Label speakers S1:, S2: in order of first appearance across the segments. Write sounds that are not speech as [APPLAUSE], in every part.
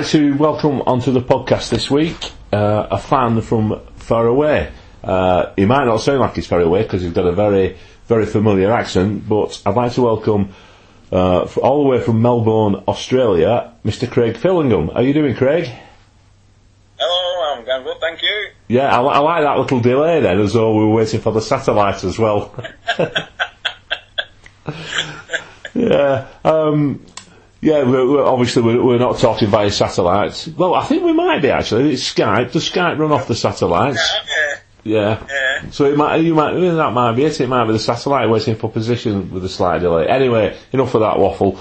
S1: Like to welcome onto the podcast this week uh, a fan from far away. Uh, he might not sound like he's far away because he's got a very, very familiar accent, but I'd like to welcome uh, all the way from Melbourne, Australia, Mr. Craig Fillingham. How are you doing, Craig?
S2: Hello, I'm going good, thank you.
S1: Yeah, I, I like that little delay then, as though we were waiting for the satellite as well. [LAUGHS] [LAUGHS] yeah, um, yeah. We're, we're, obviously, we're, we're not talking via satellite. Well, I think we might be actually. It's Skype. Does Skype run off the satellites?
S2: Yeah,
S1: Yeah.
S2: yeah.
S1: So it might, you might, that might be it. It might be the satellite waiting for position with a slight delay. Anyway, enough of that waffle.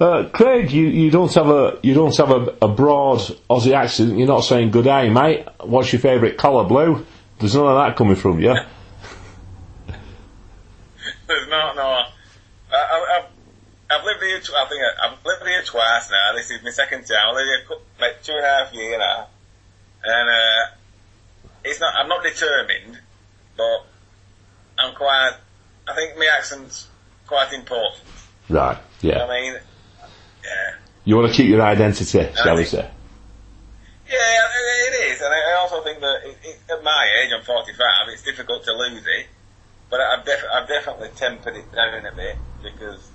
S1: Uh, Craig, you, you don't have a you don't have a, a broad Aussie accent. You're not saying good day, mate. What's your favourite colour? Blue. There's none of that coming from you. [LAUGHS]
S2: There's not, no. I, I, I've, I've lived here, tw- I think I've lived here twice now. This is my second time. I lived here like two and a half years now. And, uh, it's not, I'm not determined, but I'm quite, I think my accent's quite important.
S1: Right. Yeah.
S2: I mean? Yeah.
S1: You want to keep your identity, shall we say?
S2: Yeah, it is, and I I also think that it, it, at my age, I'm 45, it's difficult to lose it. But I've, def- I've definitely tempered it down a bit because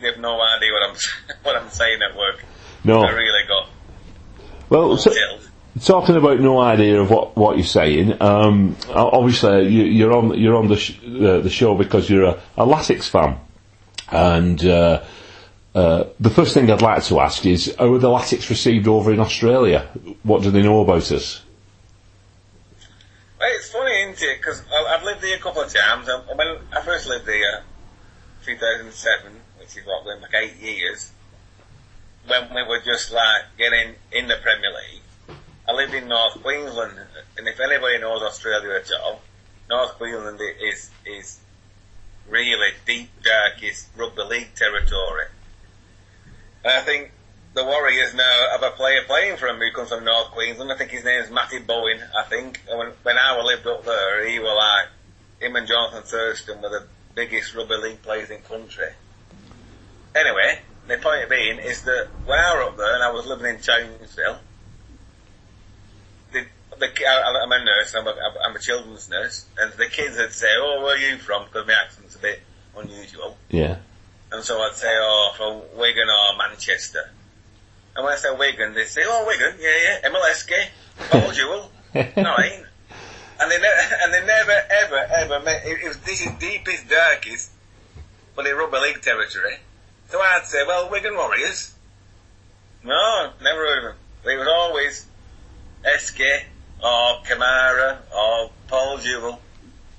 S2: they have no idea what I'm [LAUGHS] what I'm saying at work.
S1: No.
S2: I really got
S1: Well, so, talking about no idea of what, what you're saying. Um, obviously, you, you're on you're on the sh- uh, the show because you're a, a Latics fan, and uh, uh, the first thing I'd like to ask is: How are the Latics received over in Australia? What do they know about us?
S2: Well, it's funny, isn't it? Because I've lived here a couple of times. And when I first lived here, 2007, which what going back eight years, when we were just like getting in the Premier League. I lived in North Queensland, and if anybody knows Australia at all, North Queensland is is really deep, darkest rugby league territory. And I think the Warriors now have a player playing for him who comes from North Queensland. I think his name is Matty Bowen. I think when when I lived up there, he was like him and Jonathan Thurston were the biggest rugby league players in country. Anyway, the point being is that when I was up there and I was living in Townsville, the, the I, I'm a nurse. I'm a, I'm a children's nurse, and the kids would say, "Oh, where are you from?" Because my accent's a bit unusual.
S1: Yeah,
S2: And so I'd say, oh, from Wigan or Manchester. And when I say Wigan, they'd say, oh, Wigan, yeah, yeah, Emile Heskey, oh, [LAUGHS] Jewell. no, I ain't. And they, ne- and they never, ever, ever met, it, it was, this is deepest, darkest, but in rugby league territory. So I'd say, well, Wigan Warriors. No, never heard of them. It was always SK or Camara or Paul Jewell.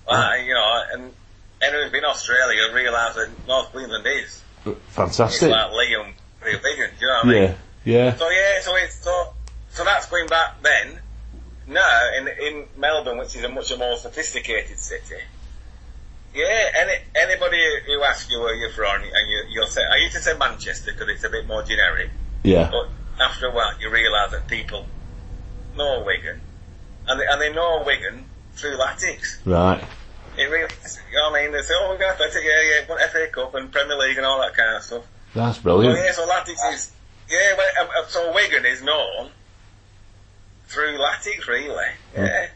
S2: Like, you know, and anyone who's been Australia will realise that North Queensland is. It's
S1: fantastic.
S2: like Liam, do you know what I mean?
S1: Yeah, yeah,
S2: So yeah, so it's so so that's going back then. Now in in Melbourne, which is a much more sophisticated city. Yeah, any anybody who asks you where you're from, and you you'll say I used to say Manchester because it's a bit more generic,
S1: yeah,
S2: but after a while you realise that people know Wigan, and they, and they know Wigan through Latics.
S1: right.
S2: It really, you know what I mean? They say, oh, we've got Athletic, yeah, yeah, won FA Cup and Premier League and all that kind of stuff.
S1: That's
S2: So
S1: brilliant.
S2: yeah, so Latics is yeah. Well, um, uh, so Wigan is known through Latics, really. Yeah.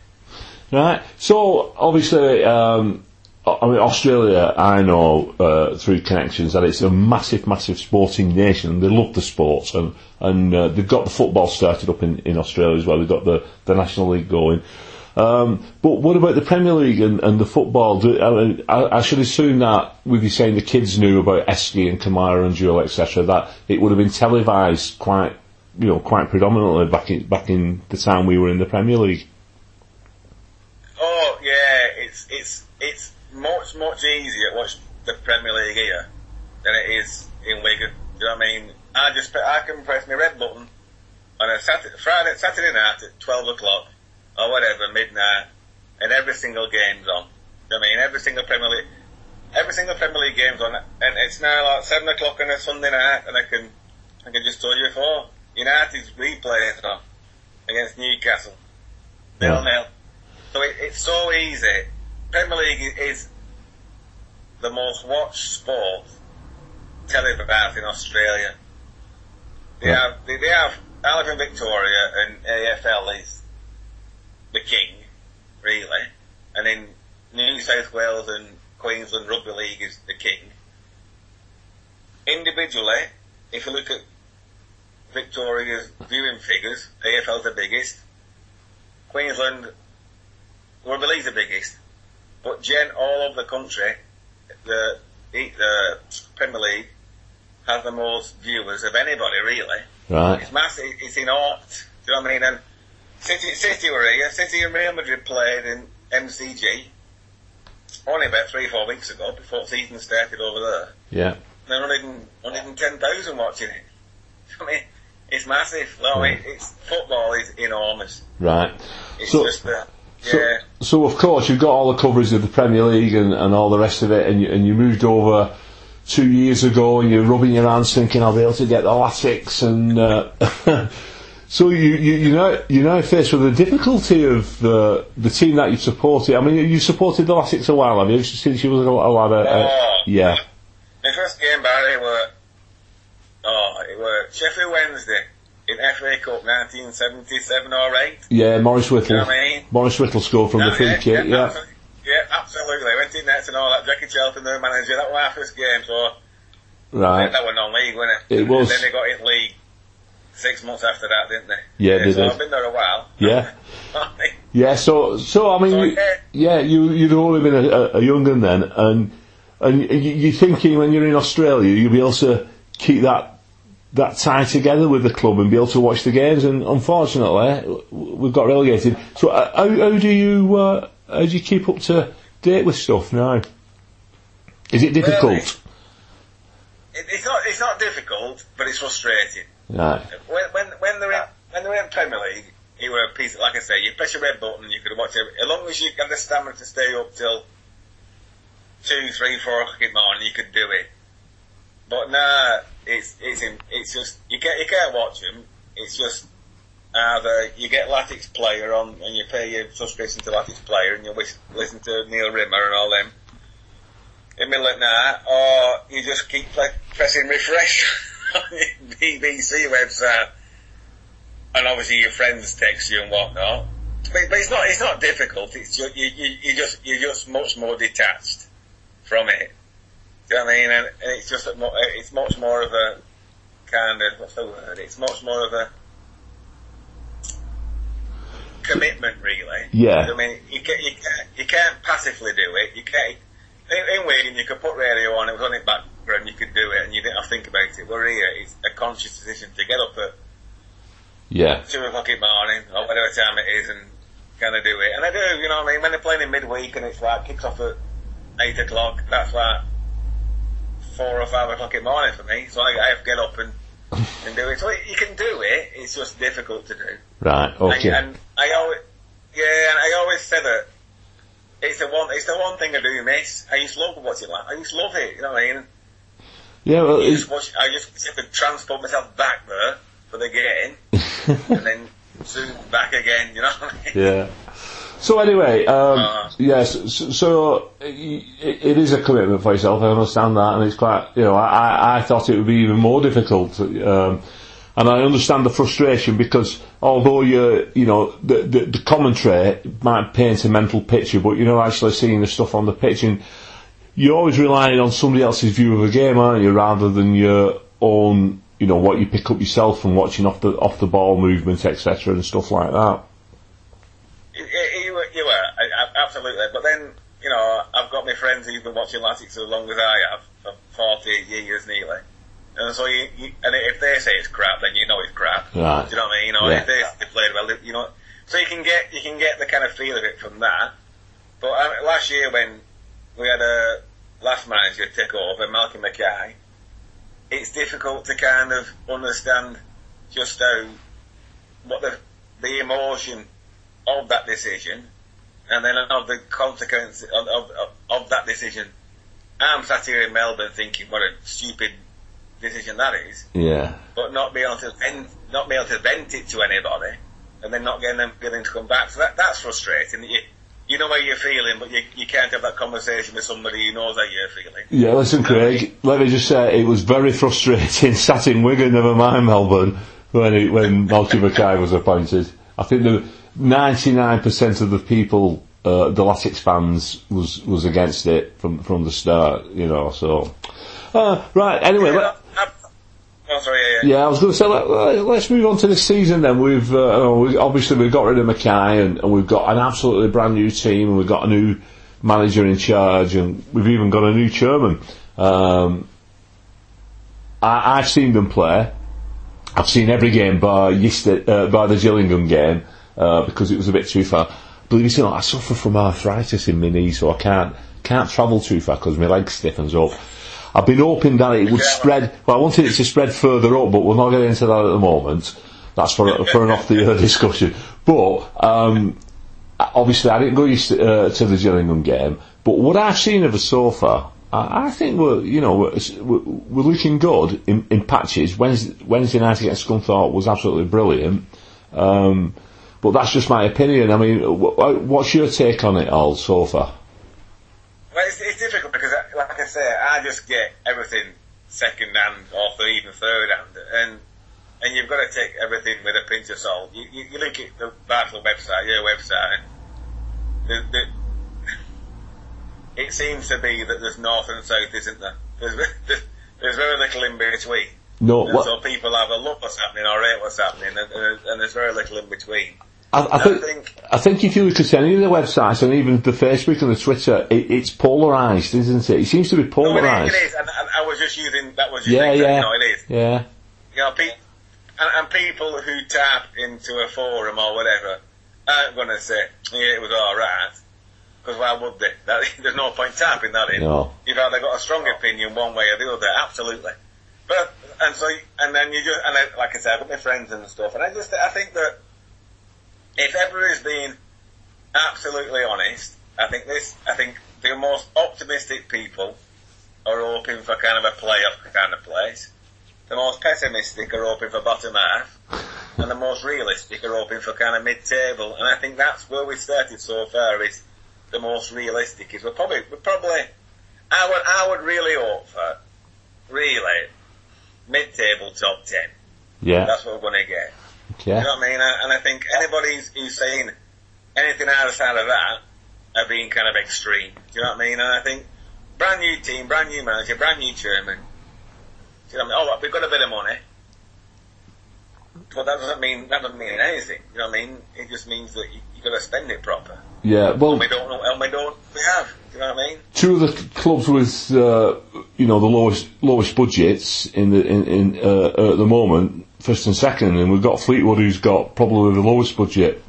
S1: Right. So obviously, um, I mean, Australia, I know uh, through connections that it's a massive, massive sporting nation. They love the sports, and and uh, they've got the football started up in, in Australia as well. They've got the, the National League going. Um, but what about the Premier League and, and the football? Do, I, I, I should assume that with you saying the kids knew about Esky and Camara and Jewell, etc., that it would have been televised quite, you know, quite predominantly back in back in the time we were in the Premier League.
S2: Oh yeah, it's it's it's much much easier to watch the Premier League here than it is in Wigan. Do you know what I mean? I just I can press my red button on a Saturday, Friday Saturday night at twelve o'clock or whatever midnight, and every single game's on. Do you know what I mean? Every single Premier League. Every single Premier League game's on, and it's now like seven o'clock on a Sunday night, and I can, I can just tell you before United's replay is on against Newcastle, nil
S1: Yeah.
S2: nil. So it, it's so easy. Premier League is the most watched sport televised in Australia. They
S1: Yeah.
S2: have they, they have I live in Victoria, and AFL is the king, really, and in New South Wales and Queensland Rugby League is the king. Individually, if you look at Victoria's viewing figures, AFL's the biggest. Queensland Rugby League's the biggest. But Jen, all over the country, the, the Premier League has the most viewers of anybody really.
S1: Right.
S2: It's massive. It's in art. Do you know what I mean? And City, City were here. City and Real Madrid played in MCG only about three, four weeks ago before the season started over there.
S1: Yeah.
S2: There were not even, not even 10,000 watching it. [LAUGHS] I mean, it's massive. No,
S1: Right.
S2: it, it's, football is enormous.
S1: Right.
S2: It's
S1: So-
S2: just that,
S1: So,
S2: yeah.
S1: so of course you've got all the coverage of the Premier League and, and all the rest of it, and you, and you moved over two years ago, and you're rubbing your hands thinking I'll be able to get the Latics, and uh, [LAUGHS] so you you you know you're now faced with the difficulty of uh, the team that you supported. I mean, you supported the Latics a while, have you? Since you was a, a lad. Uh, uh,
S2: Oh.
S1: yeah.
S2: My first game back, it were, oh, it were Sheffield Wednesday in FA Cup 1977 or 8.
S1: Yeah, Maurice Whittle.
S2: You know I mean?
S1: Maurice Whittle scored from the
S2: Yeah,
S1: free
S2: yeah,
S1: kick. Yeah.
S2: absolutely. Yeah, absolutely. Went in nets and all that. Jackie Charlton, the manager. That was our first game, so
S1: Right.
S2: that was non-league, wasn't it?
S1: It was.
S2: And then they got in league six months after that, didn't they?
S1: Yeah, they
S2: so
S1: did.
S2: I've been there a while.
S1: Yeah. [LAUGHS] Yeah, so so I mean,
S2: So, yeah.
S1: yeah, you you'd only been a, a, young un then, and and you- you're thinking when you're in Australia, you'll be able to keep that that tie together with the club and be able to watch the games. And unfortunately, we've got relegated. So uh, how, how do you uh, how do you keep up to date with stuff now? Is it difficult?
S2: It, it's not. It's not difficult, but it's frustrating.
S1: Right.
S2: When when when they're in when they're in Premier League, you were a piece. Like I say, you press a red button, you could watch it. As long as you have the stamina to stay up till two, three, four o'clock in the morning, you could do it. But nah, it's it's it's just you can't you can't watch them. It's just either you get Latics player on and you pay your subscription to Latics player and you listen to Neil Rimmer and all them in the middle of night, or you just keep play, pressing refresh [LAUGHS] on your BBC website, and obviously your friends text you and whatnot. But, but it's not it's not difficult. It's just, you, you you just you're just much more detached from it. Do you know what I mean? And, and it's just mo- eh, it's much more of a kind of what's the word? It's much more of a commitment, really.
S1: Yeah.
S2: I mean, you can't, you can't, you can't passively do it. You can't. In, in Wigan, you could put radio on, it was on in background, you could do it, and you didn't have to think about it. We're here, it's a conscious decision to get up at
S1: Yeah.
S2: two o'clock in the morning, or whatever time it is, and kind of do it. And I do, you know what I mean? When they're playing in midweek and it's like, kicks off at eight o'clock, that's like four or five o'clock in the morning for me, so I, I have to get up and, [LAUGHS] and do it. So you can do it, it's just difficult to do.
S1: Right. Okay.
S2: And, and I always, yeah, and I always say that it's the one, it's the one thing I do miss. I used to love watching that. I used to love it. You know what I mean?
S1: yeah. Well,
S2: just watch, I just have to transport myself back there for the game, [LAUGHS] and then soon back again. You know what I mean?
S1: Yeah. So anyway, um,
S2: Uh.
S1: yes. So, so it, it is a commitment for yourself. I understand that, and it's quite. You know, I, I- I thought it would be even more difficult, um, and I understand the frustration because although you, you know, the, the the commentary might paint a mental picture, but you're not actually seeing the stuff on the pitch, and you're always relying on somebody else's view of a game, aren't you, rather than your own. You know what you pick up yourself from watching off the off the ball movement, etc., and stuff like that.
S2: You, you, were- you were, I, I, absolutely. But then, you know, I've got my friends who've been watching Latics as long as I have, for 40 years nearly. And so you, you, and if they say it's crap, then you know it's crap.
S1: Right.
S2: Do you know what I mean? You know,
S1: Yeah.
S2: if they, they played well, you know, so you can get, you can get the kind of feel of it from that. But um, last year when we had a last manager take over, Malcolm Mackay, it's difficult to kind of understand just how, what the, the emotion of that decision, and then of the consequence of, of, of, that decision. I'm sat here in Melbourne thinking what a stupid decision that is,
S1: Yeah.
S2: but not being able to vent, not being able to vent it to anybody, and then not getting them getting to come back. So that, that's frustrating. You, you know how you're feeling, but you, you can't have that conversation with somebody who knows how you're feeling.
S1: Yeah, listen, Craig, let me just say it was very frustrating, sat in Wigan, never mind Melbourne, when he, when Malky Mackay was appointed. I think the 99% of the people, uh, the Latics fans, was was against it from from the start. You know, so uh, right. Anyway.
S2: Yeah,
S1: let-
S2: I'm- oh, sorry, yeah, yeah.
S1: yeah, I was going to say, let, us move on to this season then. We've, uh, we, obviously we've got rid of Mackay and, and we've got an absolutely brand new team and we've got a new manager in charge and we've even got a new chairman. Um, I, I've seen them play. I've seen every game by, yesterday, uh, by the Gillingham game, uh, because it was a bit too far. Believe or not, I suffer from arthritis in my knee, so I can't, can't travel too far because my leg stiffens up. I've been hoping that it would spread, well I wanted it to spread further up, but we'll not get into that at the moment. That's for, for an off the air discussion. But, um, obviously I didn't go to, uh, to the Gillingham game, but what I've seen of us so far, I, I think we're, you know, we're we're looking good in, in patches. Wednesday, Wednesday night against Scunthorpe was absolutely brilliant. Um, but that's just my opinion. I mean, wh- what's your take on it all so far?
S2: Well, it's, it's difficult because, uh, like I say, I just get everything second hand or th- even third hand, and and you've got to take everything with a pinch of salt. You, you, you look at the Bartle website, your website, the, the, it seems to be that there's north and south, isn't there? There's, [LAUGHS] there's, very little in between.
S1: No,
S2: so people either love what's happening or hate what's happening, and, and, and there's very little in between.
S1: I, I, think,
S2: think-
S1: I think if you look at any of the websites and even the Facebook and the Twitter, it, it's polarised, isn't it? It seems to be
S2: No, it, is-
S1: polarised.
S2: it is, and, and I was just using that was just
S1: Yeah, yeah,
S2: no, it is.
S1: yeah.
S2: you know, pe- and, and people who tap into a forum or whatever aren't going to say, yeah, it was alright. Because why would they? That, [LAUGHS] there's no point tapping that in.
S1: No.
S2: You've either got a strong opinion one way or the other, absolutely. But, and so, and then you just, and I, like I said, I've got my friends and stuff, and I just, I think that if ever is being absolutely honest, I think this, I think the most optimistic people are hoping for kind of a playoff kind of place. The most pessimistic are hoping for bottom half, [LAUGHS] and the most realistic are hoping for kind of mid-table. And I think that's where we started so far. Is the most realistic is we're probably we're probably I would I would really hope for really mid-table top ten.
S1: Yeah.
S2: That's what we're going to get.
S1: Yeah.
S2: You know what I mean? And I think anybody who's, saying anything outside of that are being kind of extreme. Do you know what I mean? And I think brand new team, brand new manager, brand new chairman. Do you know what I mean? Oh, we've got a bit of money. But that doesn't mean, that doesn't mean anything. You know what I mean? It just means that you, you got to spend it proper.
S1: Yeah. Well,
S2: And we don't know, and we don't, we have. Do you know what I mean?
S1: two of the clubs with uh, you know the lowest lowest budgets in the in, in uh, at the moment, first and second, and we've got Fleetwood who's got probably the lowest budget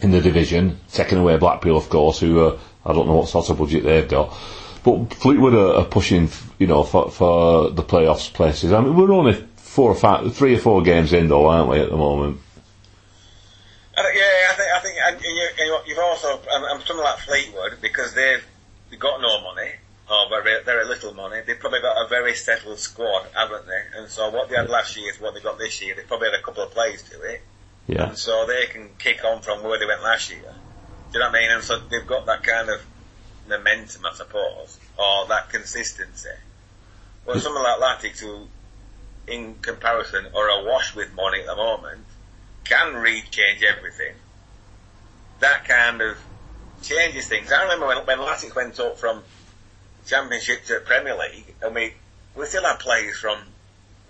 S1: in the division, second away Blackpool of course, who uh, I don't know what sort of budget they've got, but Fleetwood are, are pushing you know for for the playoffs places. I mean we're only four or five, three or four games in though, aren't we at the moment?
S2: Yeah, I think, I think, and you, you've also, and, and something like Fleetwood, because they've, they've got no money, Oh, or very, very little money, they've probably got a very settled squad, haven't they? And so what they had last year is what they got this year. They probably had a couple of plays to it,
S1: Yeah.
S2: and so they can kick on from where they went last year. Do you know what I mean? And so they've got that kind of momentum, I suppose, or that consistency. Well, someone like Latics, who, in comparison, are awash with money at the moment, can re-change everything. That kind of changes things. I remember when, when Latics went up from Championship to Premier League, and we, we still had players from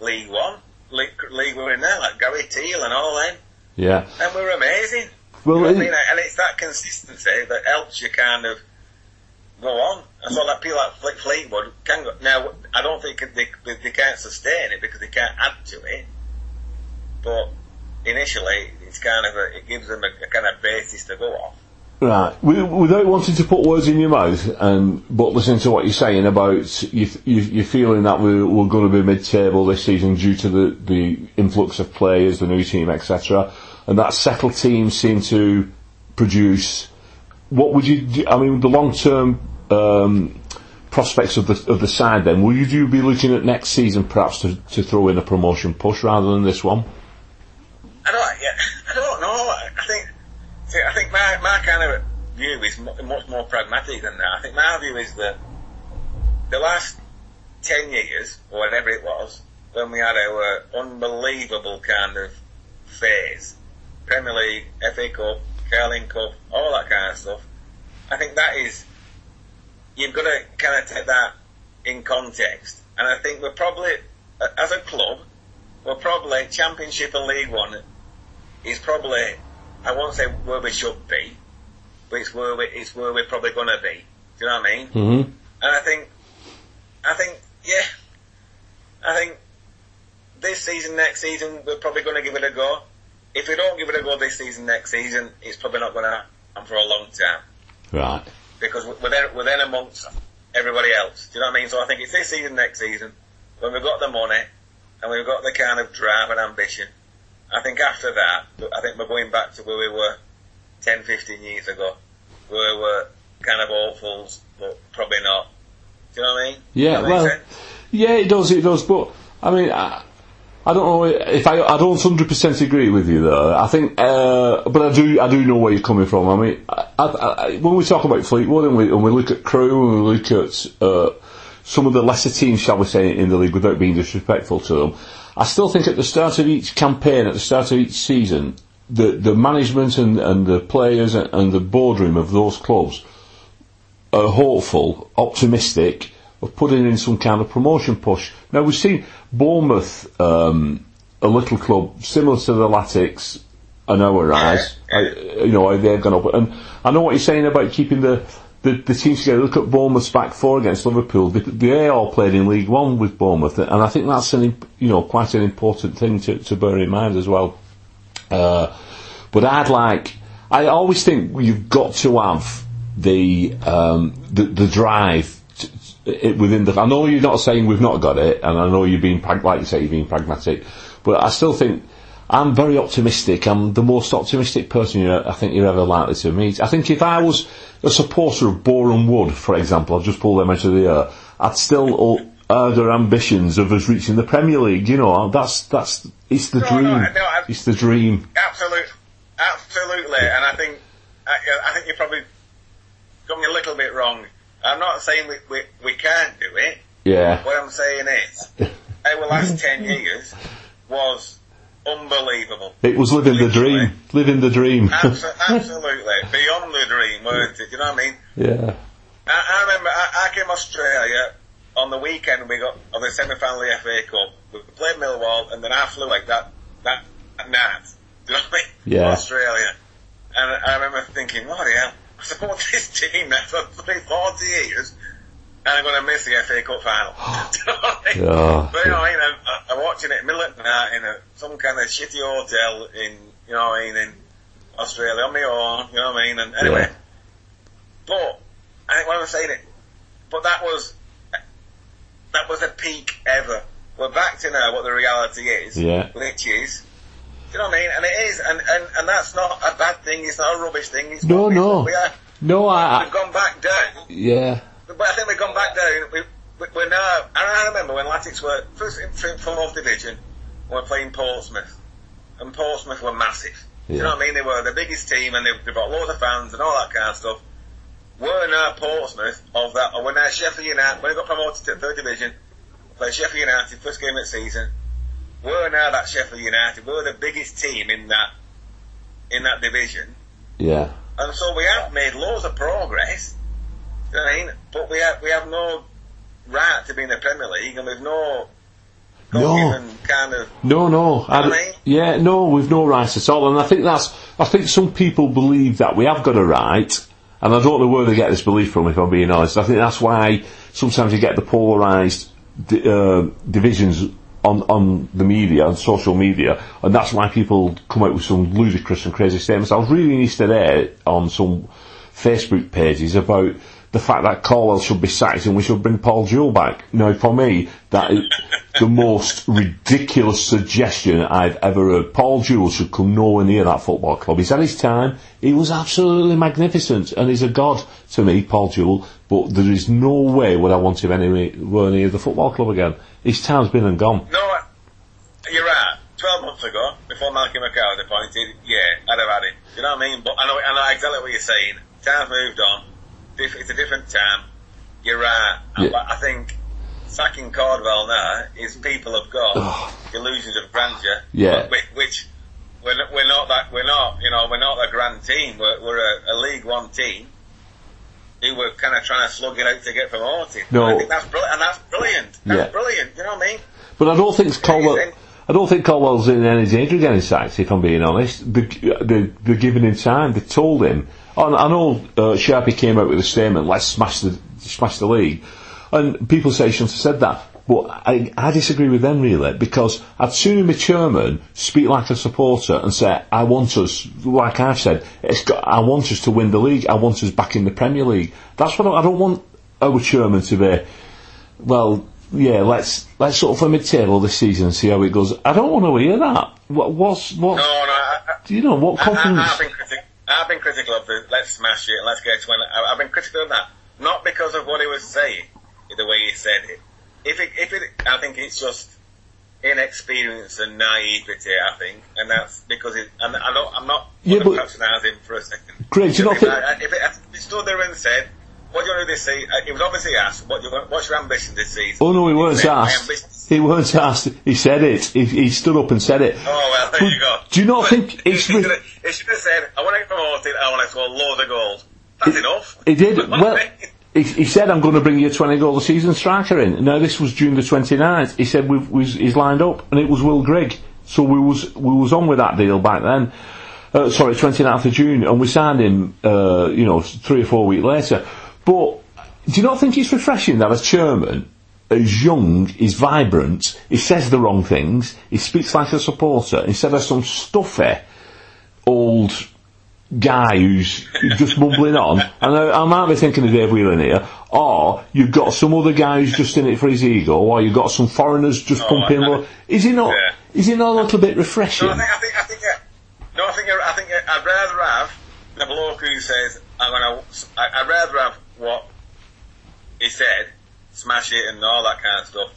S2: League One, League, League in there, like Gary Teale and all them,
S1: Yeah.
S2: and we're amazing.
S1: Well,
S2: You know what I mean? And it's that consistency that helps you kind of go on. And so like people like Fle- Fleetwood can go. Now, I don't think they, they, they can't sustain it because they can't add to it. But initially, it's kind of a, it gives them a, a kind of basis to go off.
S1: Right. Without wanting to put words in your mouth, and but listening to what you're saying about you, you, you're feeling that we're, we're going to be mid-table this season due to the, the influx of players, the new team, etc., and that settled team seem to produce. What would you? Do, I mean, the long-term um, prospects of the of the side. Then, would you be looking at next season perhaps to, to throw in a promotion push rather than this one?
S2: I don't, yeah, [LAUGHS] I don't know. I I think, see, I think my, my kind of view is much more pragmatic than that. I think my view is that the last 10 years, or whatever it was, when we had our unbelievable kind of phase, Premier League, FA Cup, Carling Cup, all that kind of stuff. I think that is, you've got to kind of take that in context. And I think we're probably, as a club, we're probably Championship and League One is probably, I won't say where we should be, but it's where we, it's where we're probably going to be. Do you know what I mean?
S1: Mm-hmm.
S2: And I think, I think, yeah, I think this season, next season, we're probably going to give it a go. If we don't give it a go this season, next season, it's probably not going to happen for a long time
S1: Right.
S2: because we're then, we're then amongst everybody else. Do you know what I mean? So I think it's this season, next season, when we've got the money and we've got the kind of drive and ambition. I think after that, I think we're going back to where we were 10, 15 years ago, where we were kind of hopefuls, but probably not. Do you know what I mean?
S1: Yeah, well,
S2: sense?
S1: yeah, it does, it does. But I mean, I, I don't know if I, I don't hundred percent agree with you though. I think, uh, but I do, I do know where you're coming from. I mean, I, I, I, when we talk about Fleetwood and we, and we look at Crewe and we look at uh, some of the lesser teams, shall we say, in the league, without being disrespectful to them, I still think at the start of each campaign, at the start of each season, the the management and, and the players and, and the boardroom of those clubs are hopeful, optimistic of putting in some kind of promotion push. Now we've seen Bournemouth, um, a little club similar to the Latics, an hour rise. You know, they've gone up, and I know what you're saying about keeping the. The, the teams together. Look at Bournemouth's back four against Liverpool. They, they all played in League One with Bournemouth, and I think that's an you know quite an important thing to, to bear in mind as well. Uh, but I'd like, I always think you've got to have the um, the, the drive to, it, within the. I know you're not saying we've not got it, and I know you're being like you say you're being pragmatic, but I still think. I'm very optimistic. I'm the most optimistic person you I think you're ever likely to meet. I think if I was a supporter of Boreham Wood, for example, I've just pulled them out of the air, I'd still their ambitions of us reaching the Premier League. You know, that's that's it's the
S2: No,
S1: dream.
S2: no, no,
S1: it's the dream.
S2: Absolutely, absolutely, and I think I, I think you probably got me a little bit wrong. I'm not saying we, we, we can't do it.
S1: Yeah.
S2: What I'm saying is, [LAUGHS] our last ten years was unbelievable.
S1: It was living the dream. Living the dream.
S2: Abso- [LAUGHS] absolutely, beyond the dream, weren't it? You know what I mean?
S1: yeah.
S2: I, I remember I, I came to Australia on the weekend. We got on the semi-final of the FA Cup. We played Millwall, and then I flew like that that, that night. Do you know what I mean? [LAUGHS]
S1: Yeah.
S2: Australia, and I remember thinking, what the hell? [LAUGHS] I support this team now for three, 40 years, and I'm going to miss the FA Cup final. [GASPS] Oh, [LAUGHS] you know I?
S1: Yeah.
S2: But you know, what I mean, I'm, I'm watching it middle of the night in a, some kind of shitty hotel in, you know what I mean, in Australia on my own. You know what I mean? And anyway.
S1: Yeah.
S2: But I think what I'm saying it, but that was that was a peak ever. We're back to now what the reality is,
S1: Yeah.
S2: which is, you know what I mean? And it is, and, and, and that's not a bad thing. It's not a rubbish thing. It's
S1: No, no.
S2: We are,
S1: No, I.
S2: we've gone back down,
S1: yeah.
S2: But I think we've gone back down. We, we, we're now. I remember when Latics were first in fourth division, we were playing Portsmouth, and Portsmouth were massive. Do you know what I mean? They were the biggest team, and they've, they've got loads of fans and all that kind of stuff. We're now Portsmouth of that, or we're now Sheffield United. When we got promoted to third division, play Sheffield United first game of the season. We're now that Sheffield United. We're the biggest team in that in that division.
S1: Yeah.
S2: And so we have made loads of progress. You know what I mean? But we have we have no right to be in the Premier League, and we've no
S1: No.
S2: kind of
S1: No, no. I
S2: Know
S1: d-
S2: what I mean?
S1: yeah, no, we've no right at all. And I think that's, I think some people believe that we have got a right, and I don't know where they get this belief from, if I'm being honest. I think that's why sometimes you get the polarised uh, divisions on, on the media, on social media, and that's why people come out with some ludicrous and crazy statements. I was reading yesterday on some Facebook pages about the fact that Caldwell should be sacked and we should bring Paul Jewell back. Now, for me, that is the most ridiculous suggestion I've ever heard. Paul Jewell should come nowhere near that football club. He's had his time. He was absolutely magnificent and he's a god to me, Paul Jewell, but there is no way would I want him anywhere near the football club again. His time's been and gone.
S2: no. You're right. Twelve months ago, before Malcolm was appointed, yeah, I'd have had him. You know what I mean? But I know I know exactly what you're saying. Time's moved on. Diff- It's a different time. You're right.
S1: Yeah.
S2: But I think sacking Caldwell now is people have got illusions of grandeur.
S1: Yeah.
S2: Which, which we're, not- we're not that, we're not, you know, we're not a grand team. We're, we're a, a League One team who were kind of trying to slug it out to get promoted.
S1: No.
S2: And I think that's brilliant, and that's brilliant. That's
S1: Yeah.
S2: brilliant. You know what I mean?
S1: But I don't think
S2: think-
S1: I don't think Caldwell's in any danger of getting sacked. If I'm being honest, they, they, they're giving him time. They told him. I I know uh, Sharpie came out with a statement. Let's smash the smash the league, and people say he shouldn't have said that. But I, I disagree with them really because I'd sooner be chairman speak like a supporter and say I want us, like I've said, it's got, I want us to win the league. I want us back in the Premier League. That's what I, I don't want our chairman to be well, yeah, let's let's sort of mid-table this season and see how it goes. I don't want to hear that. What what's what?
S2: No, no. I, I,
S1: Do you know what
S2: I,
S1: confidence?
S2: I, I've been critical. I've been critical of the let's smash it and let's get it to win. I've been critical of that, not because of what he was saying, the way he said it. If it, if it, I think it's just inexperience and naivety. I think, and that's because it. And I don't, I'm not
S1: Yeah, but-
S2: patronise him for a second.
S1: Do you not
S2: if,
S1: think-
S2: I, if, it, if he stood there and said, "What do you want to do this season?" Uh, he was obviously asked, "What do you want, what's your ambition this season?"
S1: Oh no, he weren't
S2: "My
S1: asked. He weren't asked. He said it. He, he stood up and said it.
S2: Oh well, there
S1: But
S2: you go.
S1: Do you not
S2: But
S1: think it's?
S2: he,
S1: re-
S2: should have, he should have said, "I want to get promoted. I want to score loads of goals." That's enough.
S1: He did.
S2: You know what
S1: Well, he, he said, I'm going to bring you a 20 goal a season striker in. Now, this was June the 29th. He said, we've, we he's lined up, and it was Will Grigg. So we was, we was on with that deal back then. Uh, sorry, 29th of June, and we signed him, uh, you know, three or four weeks later. But, do you not think it's refreshing that as chairman, he's young, he's vibrant, he says the wrong things, he speaks like a supporter, instead of some stuffy, old guy who's just mumbling on, and I, I might be thinking of Dave Whelan here, or you've got some other guy who's just in it for his ego, or you've got some foreigners just
S2: Oh,
S1: pumping.
S2: I-
S1: is he not?
S2: Yeah.
S1: Is he not a little bit refreshing?
S2: No, I think, I think, I think, no, I think, I think I'd rather have the bloke who says, "I'm gonna," I'd rather have what he said, smash it and all that kind of stuff,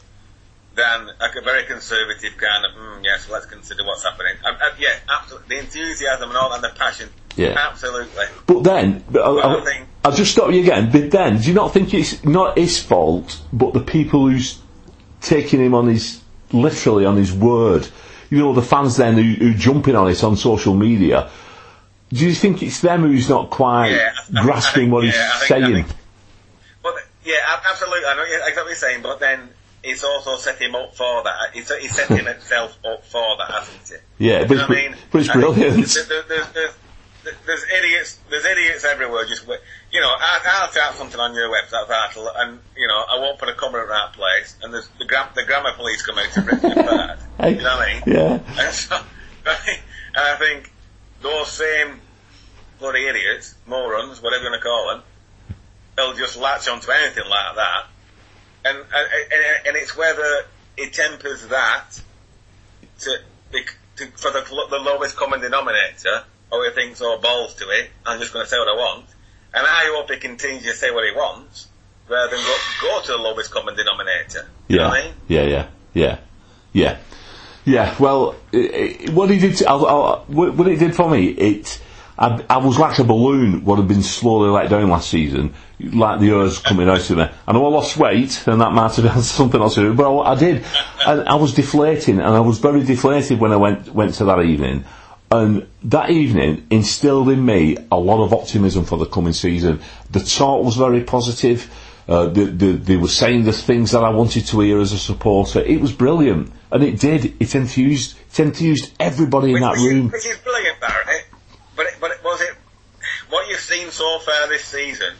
S2: than a very conservative kind of, mm, yes, let's consider what's happening. Uh, uh, yeah, absolutely, the enthusiasm and all and the passion,
S1: Yeah.
S2: absolutely.
S1: But then, but I,
S2: Well, I
S1: I,
S2: think-
S1: I'll just stop you again. But then, do you not think it's not his fault, but the people who's taking him on his literally on his word? You know, the fans then who, who jumping on it on social media. Do you think it's them who's not quite
S2: Yeah, I I
S1: grasping
S2: think-
S1: what
S2: yeah,
S1: he's
S2: I think- I
S1: saying?
S2: Yeah, absolutely. I know exactly what you're saying, but then it's also set him up for that. He's, he's set him himself up for that, hasn't it?
S1: Yeah, but
S2: You know
S1: it's,
S2: I mean?
S1: but it's brilliant.
S2: There, there, there's, there's, there's idiots. There's idiots everywhere. Just you know, I, I'll type something on your website title, and you know, I won't put a comment in that place, and there's the, gram, the grammar police come out to rip me apart. [LAUGHS] You know what I mean?
S1: Yeah.
S2: And, so, [LAUGHS] and I think those same bloody idiots, morons, whatever you want to call them, they'll just latch onto anything like that. And, and, and, it's whether it tempers that to, to for the, the lowest common denominator, or he thinks, oh, balls to it, I'm just going to say what I want. And I hope he continues to say what he wants, rather than go, go to the lowest common denominator. You know
S1: Yeah,
S2: what I mean?
S1: yeah, yeah, yeah, yeah, yeah. Well, i i what he did, to, I'll, I'll, what what it did for me, it, I, I was like a balloon what had been slowly let down last season, like the air's coming out of me. I know I lost weight, and that might have been [LAUGHS] something else to do, but I, I did. And I was deflating, and I was very deflated when I went went to that evening. And that evening instilled in me a lot of optimism for the coming season. The talk was very positive. Uh, the, the, they were saying the things that I wanted to hear as a supporter. It was brilliant, and it did. It enthused, it enthused everybody in that room.
S2: which is brilliant, Barry. But it, but it, was it what you've seen so far this season?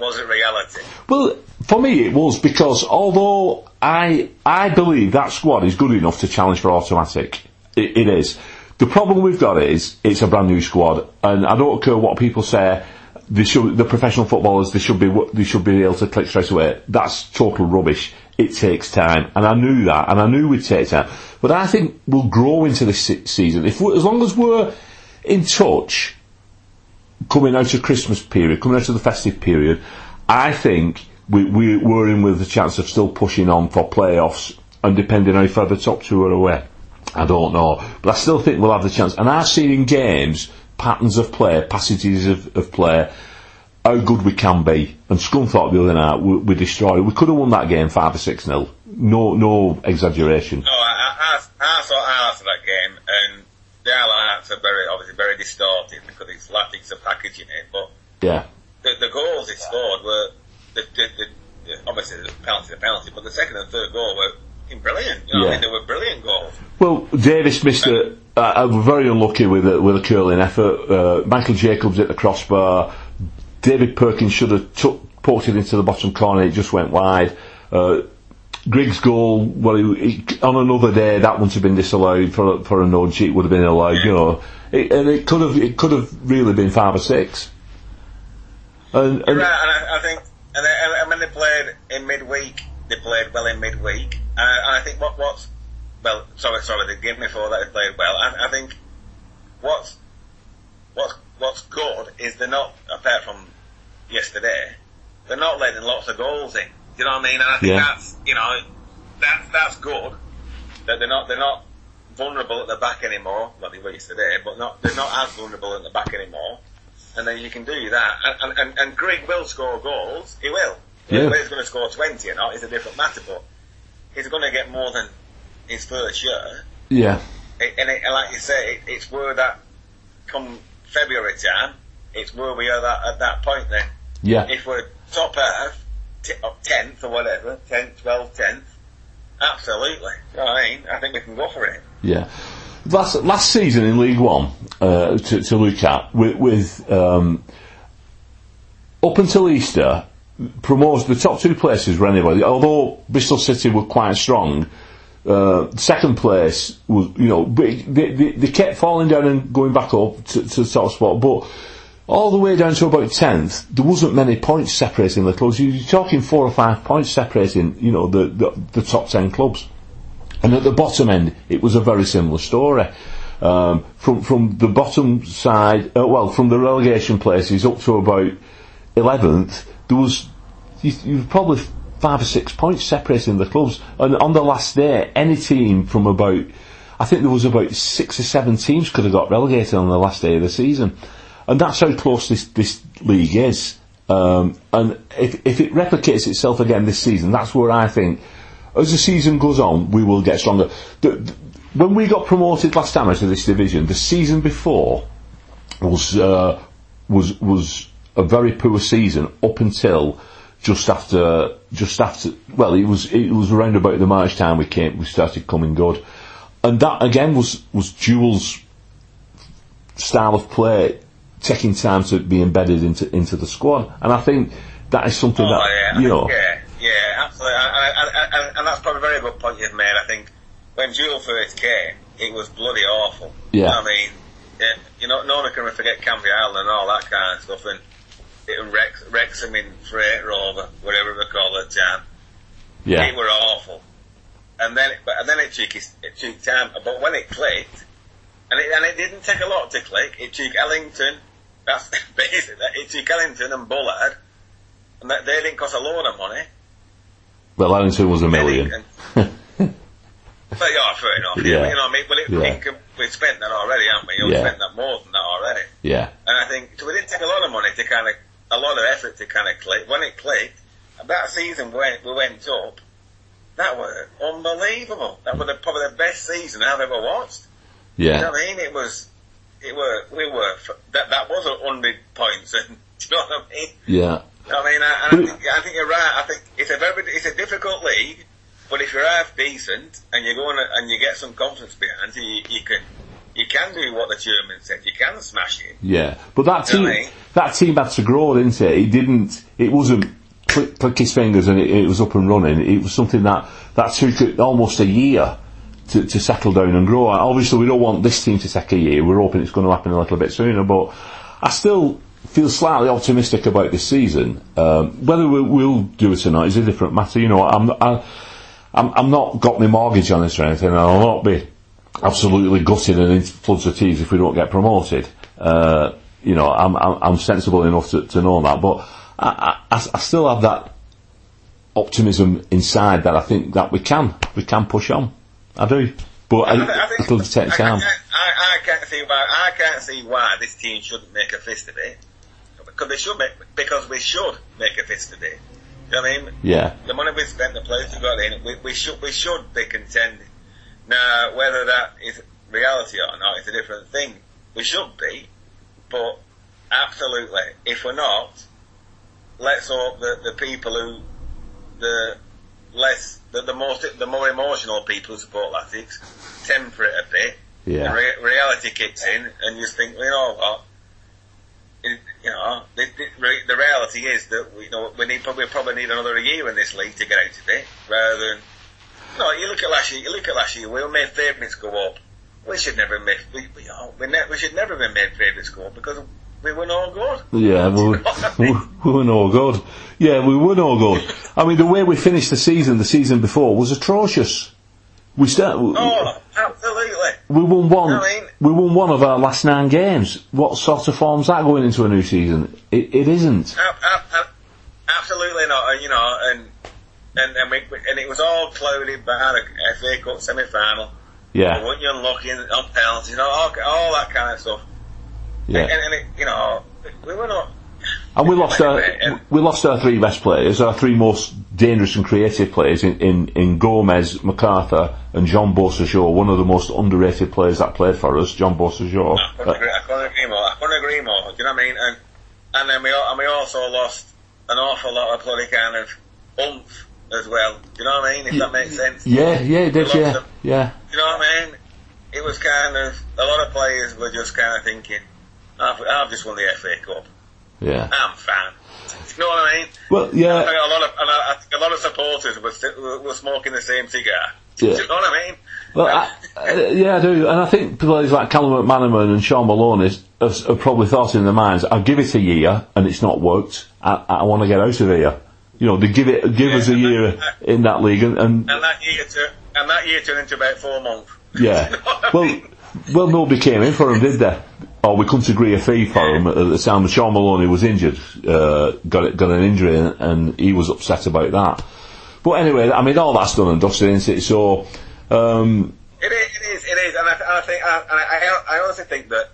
S2: Was it reality?
S1: Well, for me, it was because although I I believe that squad is good enough to challenge for automatic, it, it is. The problem we've got is it's a brand new squad, and I don't care what people say. They should, the professional footballers, they should be they should be able to click straight away. That's total rubbish. It takes time, and I knew that, and I knew we'd take time. But I think we'll grow into this season if as long as we're in touch coming out of Christmas period, coming out of the festive period, I think we, we, we're in with the chance of still pushing on for playoffs and depending how far the top two are away. I don't know. But I still think we'll have the chance. And I've seen in games patterns of play, passages of, of play, how good we can be. And Scunthorpe the other night, we, we destroyed. We could have won that game 5 or 6 nil. No, no exaggeration.
S2: No, I, I, I, saw highlights that game, the highlights very distorted because it's lacking some packaging it. But
S1: Yeah.
S2: the, the goals he scored were the, the, the, obviously the penalty, the penalty, but the second and third goal were brilliant. You know, what I
S1: Yeah.
S2: mean, they were brilliant goals.
S1: Well, Davies missed a, very unlucky with a, with a curling effort. Uh, Michael Jacobs hit the crossbar. David Perkins should have took, poked it into the bottom corner. It just went wide. Uh, Griggs' goal, well, he, he, on another day, that wouldn't have been disallowed for for a nudge. It would have been allowed, you know. It, and it could have it could have really been five or six. And, and
S2: Right, and I, I think, and, they, and when they played in midweek, they played well in midweek. And I, and I think what what's well, sorry, sorry, the game before that they played well. I, I think what's what's what's good is they're not apart from yesterday, they're not letting lots of goals in. Do you know what I mean? And I think
S1: Yeah.
S2: that's you know that that's good that they're not they're not vulnerable at the back anymore. Well, they were yesterday, but not they're not as vulnerable at the back anymore. And then you can do that. And and, and, Greg will score goals. He will.
S1: Yeah.
S2: Whether he's going to score twenty or not is a different matter. But he's going to get more than his first year.
S1: yeah,
S2: It, and, it, and like you say, it, it's where that come February time, it's where we are that, at that point then.
S1: yeah,
S2: If we're top half, t- or 10th or whatever, 10th, 12th, 10th, absolutely. I mean? I think we can go for it.
S1: yeah. Last last season in League One, uh, to, to look at with, with um, up until Easter, promotes the top two places were anybody. Although Bristol City were quite strong, uh, second place was you know they, they, they kept falling down and going back up to, to the top spot, but all the way down to about tenth, there wasn't many points separating the clubs. You're talking four or five points separating, you know, the, the, the top ten clubs. And at the bottom end, it was a very similar story. Um, from from the bottom side, uh, well, from the relegation places up to about eleventh, there was you, you were probably five or six points separating the clubs. And on the last day, any team from about, I think there was about six or seven teams could have got relegated on the last day of the season, and that's how close this this league is. Um, and if if it replicates itself again this season, that's where I think as the season goes on, we will get stronger. The, the, when we got promoted last time into this division, the season before was uh, was was a very poor season up until just after just after. Well, it was it was around about the March time we came we started coming good, and that again was was Jewell's style of play taking time to be embedded into into the squad, and I think that is something
S2: Oh,
S1: that
S2: yeah.
S1: you know.
S2: Yeah, yeah, absolutely. And, that's probably a very good point you've made. I think when Jewell first came, it was bloody awful.
S1: Yeah.
S2: I mean, yeah, you know, no one can forget Canvey Island and all that kind of stuff, and it Rex, Wrexham in Freight Rover, whatever they call it, Jan.
S1: Yeah,
S2: They were awful. And then, it, but and then it took it took time. But when it clicked, and it and it didn't take a lot to click. It took Ellington. That's [LAUGHS] basically it took Ellington and Bullard, and that they didn't cost a load of money.
S1: well, Ellington was a million. [LAUGHS]
S2: But yeah, fair enough.
S1: Yeah.
S2: You know, what I mean, well, it,
S1: Yeah.
S2: income, we've spent that already, haven't we? We've
S1: Yeah.
S2: spent that more than that already.
S1: Yeah,
S2: And I think so we didn't take a lot of money to kind of a lot of effort to kind of click. When it clicked, that season when we went up, that was unbelievable. That was the, probably the best season I've ever watched. You know
S1: yeah,
S2: what I mean? It was, it were, we were, that, that was a hundred points [LAUGHS] and, do you know what I mean?
S1: yeah.
S2: I mean, I, and I, think, I think you're right. I think it's a very, it's a difficult league, but if you're half decent and you go on and you get some confidence behind you, you, you can, you can do what the chairman said. You can smash it.
S1: Yeah, but that team,
S2: Really?
S1: that team had to grow, didn't it? It didn't. It wasn't click, click his fingers and it, it was up and running. It was something that that took almost a year to, to settle down and grow. Obviously, we don't want this team to take a year. We're hoping it's going to happen a little bit sooner. But I still feel slightly optimistic about this season. Um, whether we, we'll do it or not is a different matter. You know, I'm I, I'm, I'm not got my mortgage on this or anything. and I'll not be absolutely gutted and in floods of tears if we don't get promoted. Uh, you know, I'm, I'm, I'm sensible enough to, to know that, but I, I, I still have that optimism inside that I think that we can, we can push on. I do. But
S2: I,
S1: I,
S2: I think,
S1: it'll take
S2: I,
S1: time.
S2: I, I, I can't see why I can't see why this team shouldn't make a fist of it. Because they should make because we should make a fist of it. You know what I mean?
S1: Yeah,
S2: The money we spent, the players we got in, we, we should we should be contending. Now, whether that is reality or not is a different thing. We should be, but absolutely, if we're not, let's hope that the people who the less the, the most the more emotional people support Latics temper it a bit.
S1: Yeah.
S2: Re- reality kicks in, and you just think, you know what? It, you know, the, the, the reality is that we, you know we need probably probably need another year in this league to get out of it, rather than. No, you look at last year. You look at last year. We made favourites go up. We should never have made. We, we, oh, we, ne- we should never have been made favourites go up because we were no good.
S1: Yeah, we were, [LAUGHS] we, we were no good. Yeah, we were no good. I mean, the way we finished the season, the season before, was atrocious. We start.
S2: Oh, absolutely.
S1: We won one.
S2: I mean-
S1: we won one of our last nine games. What sort of form's that going into a new season? It, it isn't.
S2: Ab- ab- ab- absolutely not. And, you know, and and and, we, and it was all clouded by the FA Cup semi-final.
S1: Yeah,
S2: Weren't you unlucky on penalties? You know, all, all that kind of stuff.
S1: Yeah.
S2: And, and it, you know, we were not.
S1: And we lost our [LAUGHS] we lost our three best players, our three most dangerous and creative players in, in, in Gomez, McArthur, and Jean Beausejour, one of the most underrated players that played for us, Jean Beausejour.
S2: I couldn't, agree, I couldn't agree more. I couldn't agree more. Do you know what I mean? And and then we and we also lost an awful lot of bloody kind of oomph as well. Do you know what I mean? If that makes sense.
S1: Yeah, yeah, it did, yeah,
S2: them.
S1: yeah,
S2: You know what I mean? It was kind of a lot of players were just kind of thinking, "I've, I've just won the FA Cup.
S1: yeah.
S2: I'm fine." You know what I mean?
S1: Well,
S2: I think
S1: yeah,
S2: a lot of and I, I think a lot of supporters were, were, smoking the same cigar.
S1: Yeah.
S2: Do you know what I mean?
S1: well, I, uh, yeah, I do, and I think players like Callum McManaman and Shaun Maloney have, have probably thought in their minds, "I'll give it a year, and it's not worked. I, I want to get out of here." You know, they give it, give
S2: Yeah,
S1: us a year
S2: that-
S1: in that league, and, and
S2: and that year tur- and that year turned into about four months.
S1: Yeah. [LAUGHS]
S2: You know I
S1: Well,
S2: mean?
S1: well, nobody came in for him, did they? Or we couldn't agree a fee for him at the time. Shaun Maloney was injured, uh, got got an injury, and, and he was upset about that. But anyway, I mean, all that's done and dusted, isn't it? So, um,
S2: It is, it is, it is, and I, and I think, I, and I, I honestly think that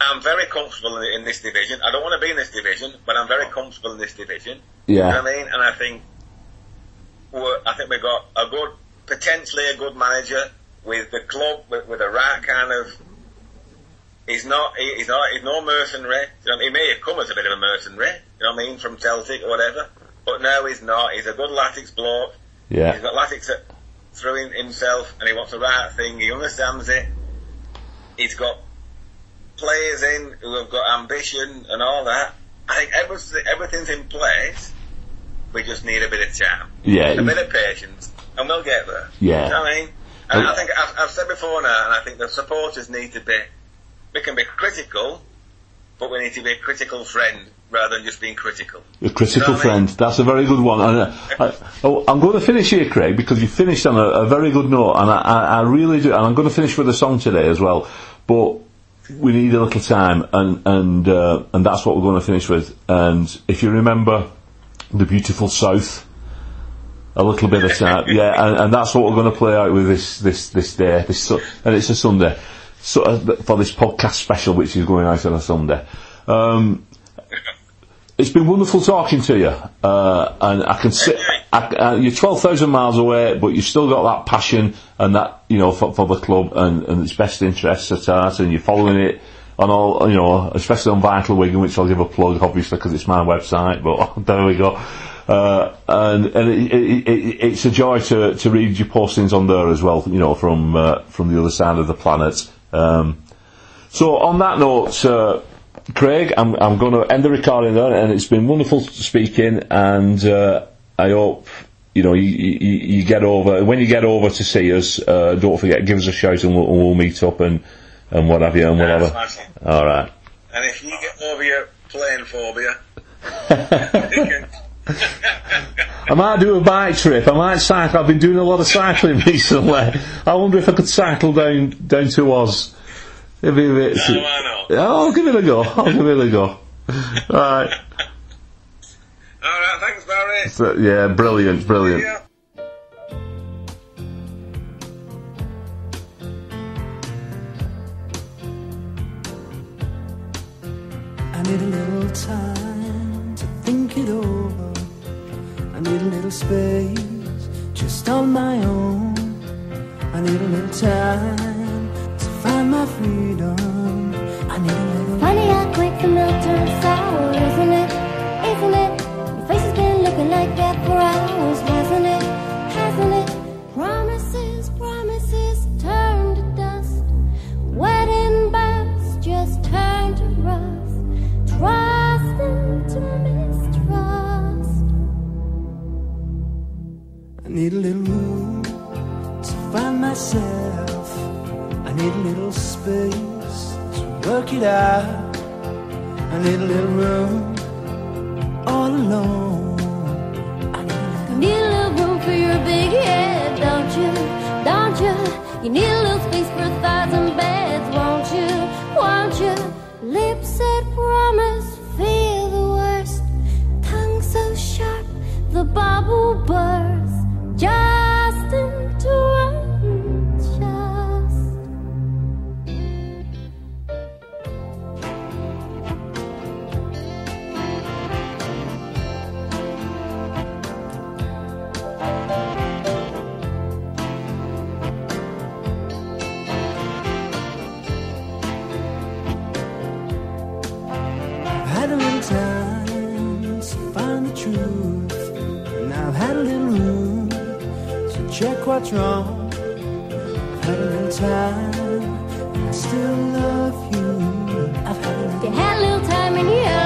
S2: I'm very comfortable in, in this division. I don't want to be in this division, but I'm very comfortable in this division. You know
S1: yeah,
S2: what I mean? And I think, I think we've got a good, potentially a good manager with the club, with, with the right kind of. He's not. he- He's not. He's no mercenary. You know, he may have come as a bit of a mercenary. You know what I mean? From Celtic or whatever. But no, he's not. He's a good Latics bloke.
S1: yeah,
S2: He's got Latics at- through himself, and he wants the right thing. He understands it. He's got players in who have got ambition and all that. I think everything, everything's in place. We just need a bit of time,
S1: yeah,
S2: a bit of patience, and we'll get there.
S1: Yeah.
S2: You know what I mean? And
S1: Uh,
S2: I think I've, I've said before now, and I think the supporters need to be. We can be critical, but we need to be a critical friend rather than just being critical.
S1: a critical
S2: You know what I
S1: friend.
S2: mean?
S1: That's a very good one. And, uh, I, oh, I'm going to finish here, Craig, because you finished on a, a very good note, and I, I, I really do. And I'm going to finish with a song today as well, but we need a little time, and and uh, and that's what we're going to finish with. And if you remember, the beautiful South. A little bit of time, [LAUGHS] yeah, and, and that's what we're going to play out with this this this day, this and it's a Sunday, so uh, for this podcast special, which is going out on a Sunday. Um, it's been wonderful talking to you, uh, and I can see uh, you're twelve thousand miles away, but you've still got that passion and that you know for, for the club and, and its best interests at heart, and you're following it on all you know, especially on Vital Wigan, which I'll give a plug, obviously, because it's my website. But [LAUGHS] there we go. Uh, and and it, it, it, it's a joy to, to read your postings on there as well, you know, from uh, from the other side of the planet. Um, so on that note, uh, Craig, I'm, I'm going to end the recording there, and it's been wonderful speaking, and uh, I hope you know you, you, you get over when you get over to see us. Uh, don't forget, give us a shout, and we'll, we'll meet up and and what have you, and whatever. All right.
S2: And if you get over your plane phobia, [LAUGHS] you can. [LAUGHS]
S1: I might do a bike trip. I might cycle. I've been doing a lot of cycling [LAUGHS] recently. I wonder if I could cycle down down to Oz. It'd be a bit.
S2: Oh, I know.
S1: I'll give it a go. I'll give it a go. Right.
S2: All right, thanks, Barry.
S1: So, yeah, brilliant, brilliant.
S2: Yeah.
S3: I need a little time to think it over. I need a little space just on my own. I need a little time to find my freedom. I need a little.
S4: Funny how quick the milk turns sour, isn't it? Isn't it? Your face has been looking like that for hours, hasn't it? Hasn't it?
S3: A little room.
S4: withdrawn.
S3: I've had a little time, I still love you. I've had a little,
S4: had a little time in you.